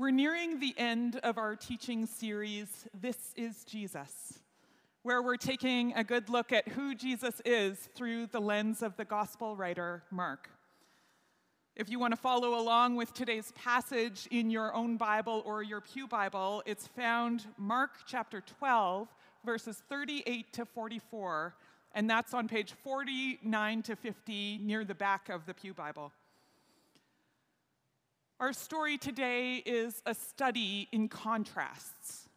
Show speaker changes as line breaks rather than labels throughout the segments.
We're nearing the end of our teaching series, This is Jesus, where we're taking a good look at who Jesus is through the lens of the gospel writer Mark. If you want to follow along with today's passage in your own Bible or your Pew Bible, it's found Mark chapter 12, verses 38 to 44, and that's on page 49 to 50 near the back of the Pew Bible. Our story today is a study in contrasts.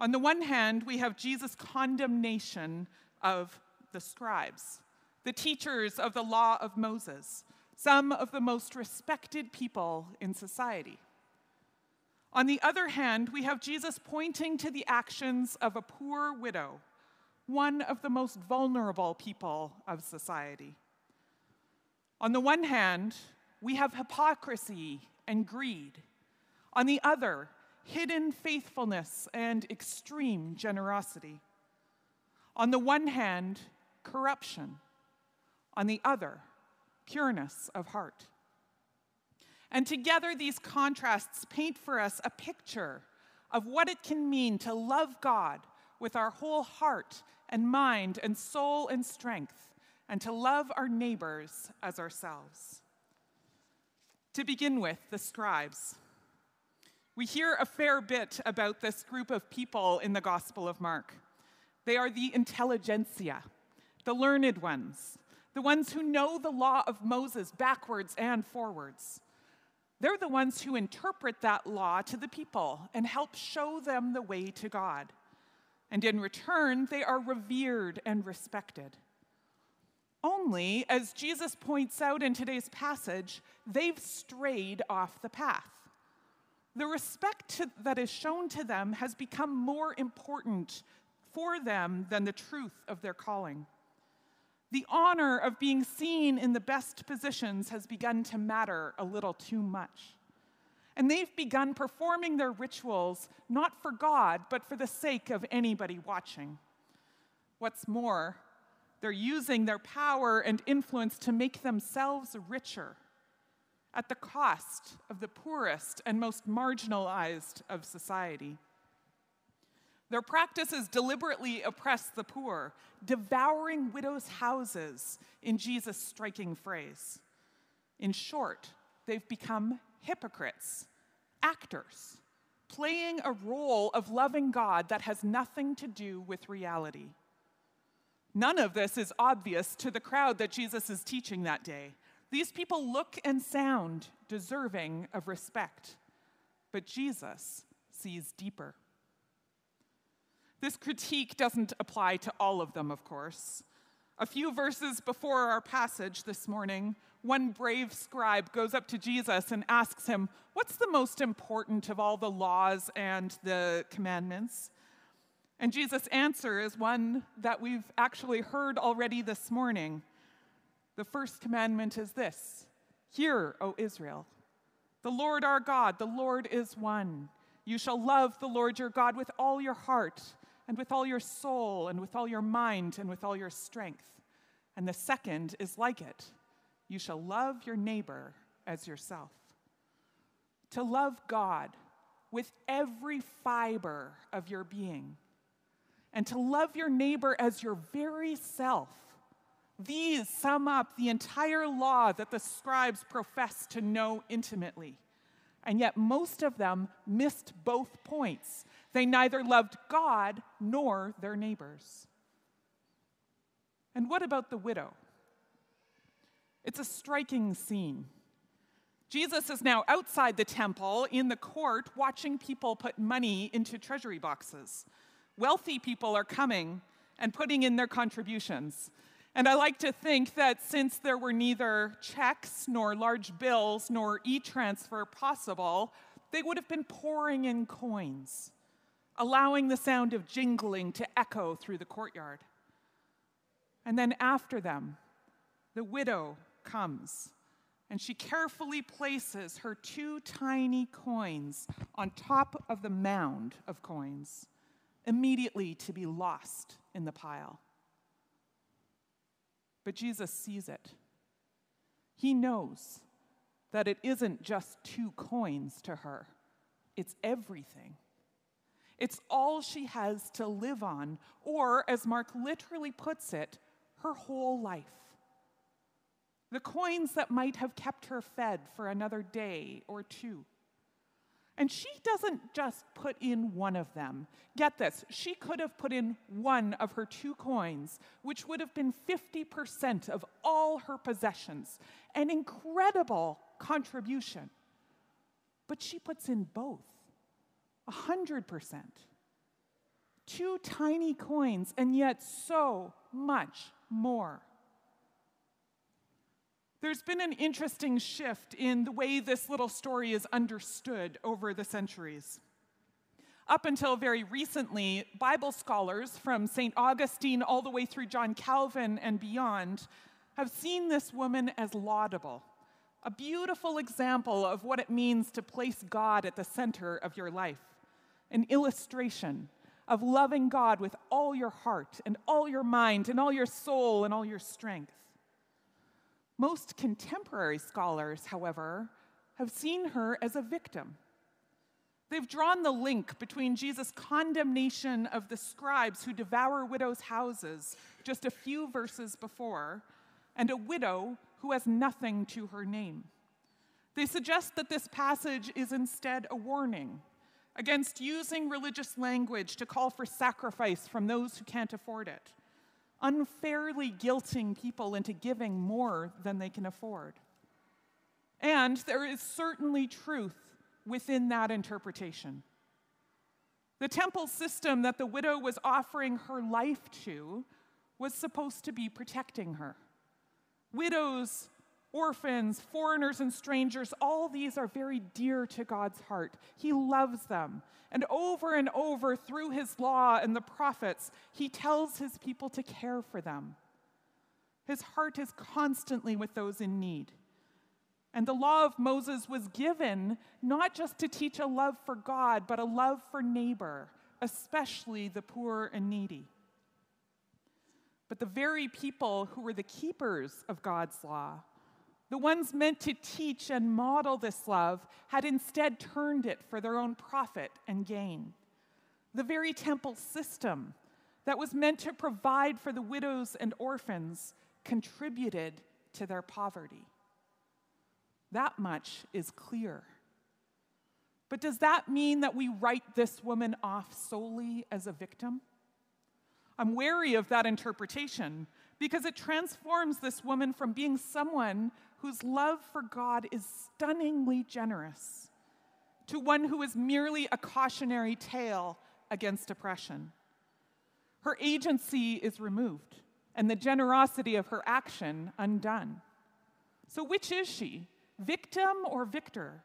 On the one hand, we have Jesus' condemnation of the scribes, the teachers of the law of Moses, some of the most respected people in society. On the other hand, we have Jesus pointing to the actions of a poor widow, one of the most vulnerable people of society. On the one hand, we have hypocrisy and greed. On the other, hidden faithfulness and extreme generosity. On the one hand, corruption. On the other, pureness of heart. And together, these contrasts paint for us a picture of what it can mean to love God with our whole heart and mind and soul and strength, and to love our neighbors as ourselves. To begin with, the scribes. We hear a fair bit about this group of people in the Gospel of Mark. They are the intelligentsia, the learned ones, the ones who know the law of Moses backwards and forwards. They're the ones who interpret that law to the people and help show them the way to God. And in return, they are revered and respected. Only, as Jesus points out in today's passage, they've strayed off the path. The respect to, that is shown to them has become more important for them than the truth of their calling. The honor of being seen in the best positions has begun to matter a little too much. And they've begun performing their rituals not for God, but for the sake of anybody watching. What's more, they're using their power and influence to make themselves richer at the cost of the poorest and most marginalized of society. Their practices deliberately oppress the poor, devouring widows' houses, in Jesus' striking phrase. In short, they've become hypocrites, actors, playing a role of loving God that has nothing to do with reality. None of this is obvious to the crowd that Jesus is teaching that day. These people look and sound deserving of respect, but Jesus sees deeper. This critique doesn't apply to all of them, of course. A few verses before our passage this morning, one brave scribe goes up to Jesus and asks him, What's the most important of all the laws and the commandments? And Jesus' answer is one that we've actually heard already this morning. The first commandment is this Hear, O Israel, the Lord our God, the Lord is one. You shall love the Lord your God with all your heart, and with all your soul, and with all your mind, and with all your strength. And the second is like it you shall love your neighbor as yourself. To love God with every fiber of your being and to love your neighbor as your very self. These sum up the entire law that the scribes profess to know intimately. And yet, most of them missed both points. They neither loved God nor their neighbors. And what about the widow? It's a striking scene. Jesus is now outside the temple in the court watching people put money into treasury boxes wealthy people are coming and putting in their contributions. And I like to think that since there were neither checks nor large bills nor e transfer possible, they would have been pouring in coins, allowing the sound of jingling to echo through the courtyard. And then after them, the widow comes and she carefully places her two tiny coins on top of the mound of coins immediately to be lost in the pile. But Jesus sees it. He knows that it isn't just two coins to her, it's everything. It's all she has to live on, or, as Mark literally puts it, her whole life. The coins that might have kept her fed for another day or two. And she doesn't just put in one of them. Get this, she could have put in one of her two coins, which would have been 50% of all her possessions. An incredible contribution. But she puts in both 100%. Two tiny coins, and yet so much more. There's been an interesting shift in the way this little story is understood over the centuries. Up until very recently, Bible scholars from St. Augustine all the way through John Calvin and beyond have seen this woman as laudable, a beautiful example of what it means to place God at the center of your life, an illustration of loving God with all your heart and all your mind and all your soul and all your strength. Most contemporary scholars, however, have seen her as a victim. They've drawn the link between Jesus' condemnation of the scribes who devour widows' houses just a few verses before, and a widow who has nothing to her name. They suggest that this passage is instead a warning against using religious language to call for sacrifice from those who can't afford it unfairly guilting people into giving more than they can afford. And there is certainly truth within that interpretation. The temple system that the widow was offering her life to was supposed to be protecting her. Widows orphans, foreigners, and strangers, all these are very dear to God's heart. He loves them. And over and over through his law and the prophets, he tells his people to care for them. His heart is constantly with those in need. And the law of Moses was given not just to teach a love for God, but a love for neighbor, especially the poor and needy. But the very people who were the keepers of God's law the ones meant to teach and model this love had instead turned it for their own profit and gain. The very temple system that was meant to provide for the widows and orphans contributed to their poverty. That much is clear. But does that mean that we write this woman off solely as a victim? I'm wary of that interpretation because it transforms this woman from being someone whose love for God is stunningly generous, to one who is merely a cautionary tale against oppression. Her agency is removed, and the generosity of her action undone. So, which is she, victim or victor?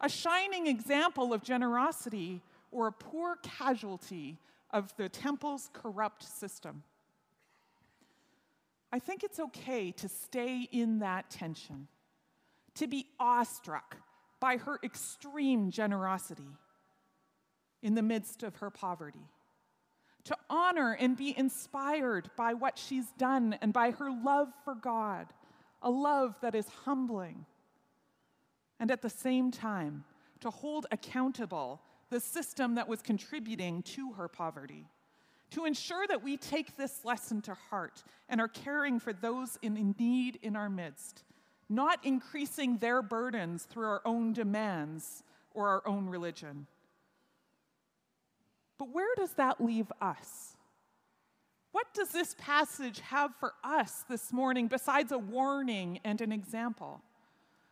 A shining example of generosity or a poor casualty of the temple's corrupt system? I think it's okay to stay in that tension, to be awestruck by her extreme generosity in the midst of her poverty, to honor and be inspired by what she's done and by her love for God, a love that is humbling, and at the same time, to hold accountable the system that was contributing to her poverty to ensure that we take this lesson to heart and are caring for those in need in our midst, not increasing their burdens through our own demands or our own religion. But where does that leave us? What does this passage have for us this morning besides a warning and an example?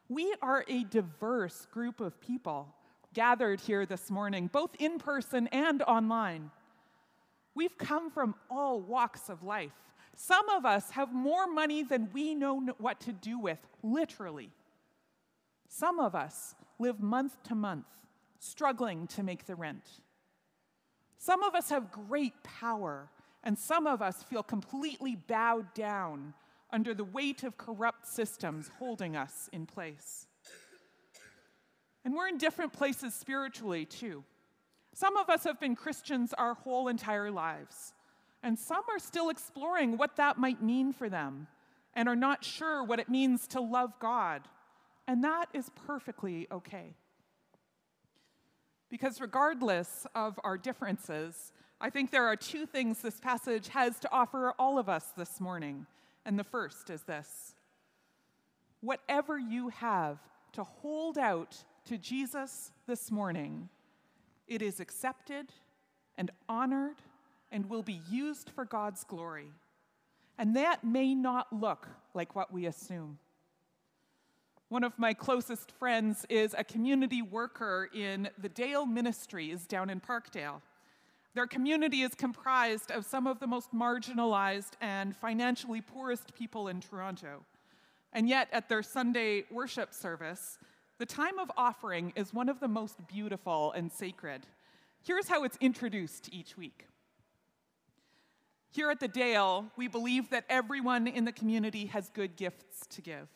We are a diverse group of people gathered here this morning, both in person and online. We've come from all walks of life. Some of us have more money than we know what to do with, literally. Some of us live month to month, struggling to make the rent. Some of us have great power, and some of us feel completely bowed down under the weight of corrupt systems holding us in place. And we're in different places spiritually, too. Some of us have been Christians our whole entire lives, and some are still exploring what that might mean for them and are not sure what it means to love God, and that is perfectly okay. Because regardless of our differences, I think there are two things this passage has to offer all of us this morning. And the first is this whatever you have to hold out to Jesus this morning, it is accepted and honored and will be used for God's glory. And that may not look like what we assume. One of my closest friends is a community worker in the Dale Ministries down in Parkdale. Their community is comprised of some of the most marginalized and financially poorest people in Toronto. And yet, at their Sunday worship service, the time of offering is one of the most beautiful and sacred. Here's how it's introduced each week. Here at the Dale, we believe that everyone in the community has good gifts to give,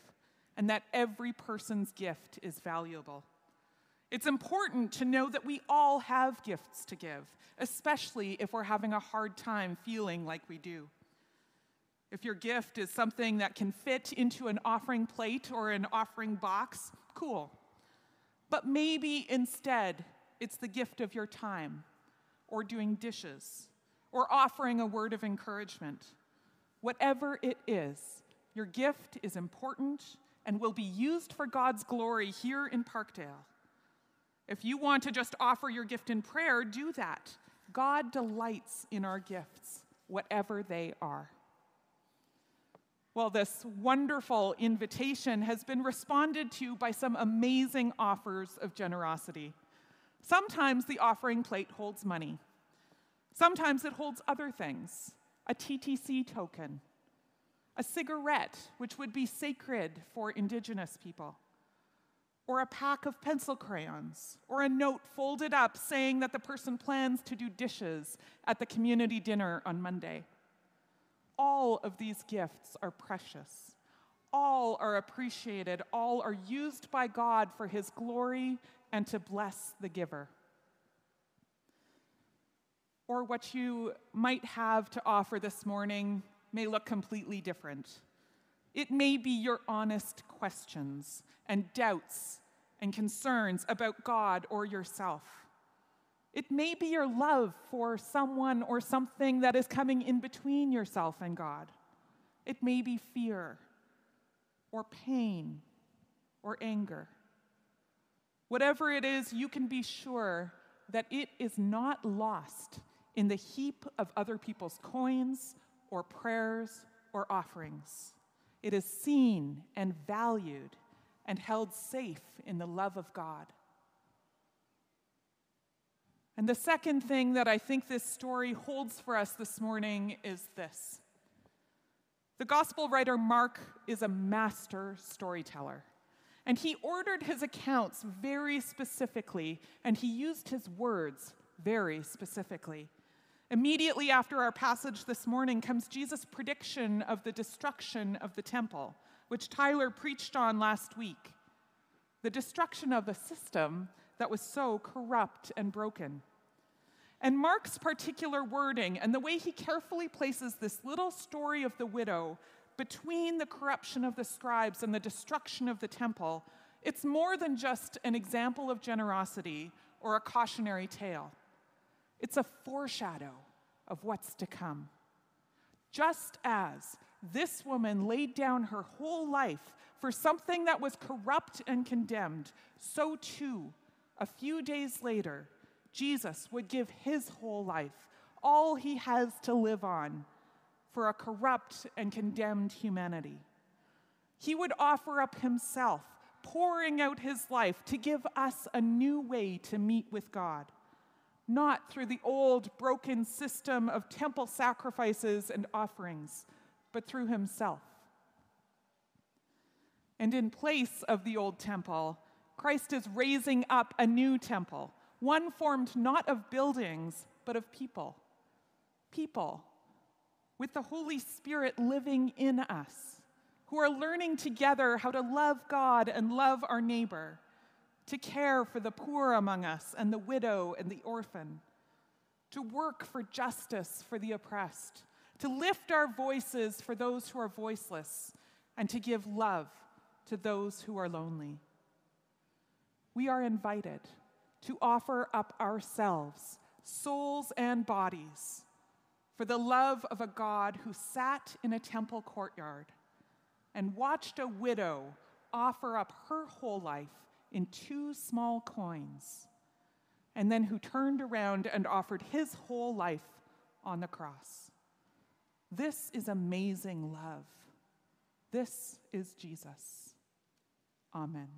and that every person's gift is valuable. It's important to know that we all have gifts to give, especially if we're having a hard time feeling like we do. If your gift is something that can fit into an offering plate or an offering box, cool. But maybe instead, it's the gift of your time, or doing dishes, or offering a word of encouragement. Whatever it is, your gift is important and will be used for God's glory here in Parkdale. If you want to just offer your gift in prayer, do that. God delights in our gifts, whatever they are. Well, this wonderful invitation has been responded to by some amazing offers of generosity. Sometimes the offering plate holds money. Sometimes it holds other things a TTC token, a cigarette, which would be sacred for Indigenous people, or a pack of pencil crayons, or a note folded up saying that the person plans to do dishes at the community dinner on Monday. All of these gifts are precious. All are appreciated. All are used by God for His glory and to bless the giver. Or what you might have to offer this morning may look completely different. It may be your honest questions and doubts and concerns about God or yourself. It may be your love for someone or something that is coming in between yourself and God. It may be fear or pain or anger. Whatever it is, you can be sure that it is not lost in the heap of other people's coins or prayers or offerings. It is seen and valued and held safe in the love of God. And the second thing that I think this story holds for us this morning is this the gospel writer Mark is a master storyteller. And he ordered his accounts very specifically, and he used his words very specifically. Immediately after our passage this morning comes Jesus' prediction of the destruction of the temple, which Tyler preached on last week. The destruction of the system that was so corrupt and broken. And Mark's particular wording and the way he carefully places this little story of the widow between the corruption of the scribes and the destruction of the temple, it's more than just an example of generosity or a cautionary tale. It's a foreshadow of what's to come. Just as this woman laid down her whole life for something that was corrupt and condemned, so too, a few days later, Jesus would give his whole life, all he has to live on, for a corrupt and condemned humanity. He would offer up himself, pouring out his life to give us a new way to meet with God, not through the old broken system of temple sacrifices and offerings, but through himself. And in place of the old temple, Christ is raising up a new temple, one formed not of buildings, but of people. People with the Holy Spirit living in us, who are learning together how to love God and love our neighbor, to care for the poor among us and the widow and the orphan, to work for justice for the oppressed, to lift our voices for those who are voiceless, and to give love to those who are lonely. We are invited to offer up ourselves, souls and bodies, for the love of a God who sat in a temple courtyard and watched a widow offer up her whole life in two small coins, and then who turned around and offered his whole life on the cross. This is amazing love. This is Jesus. Amen.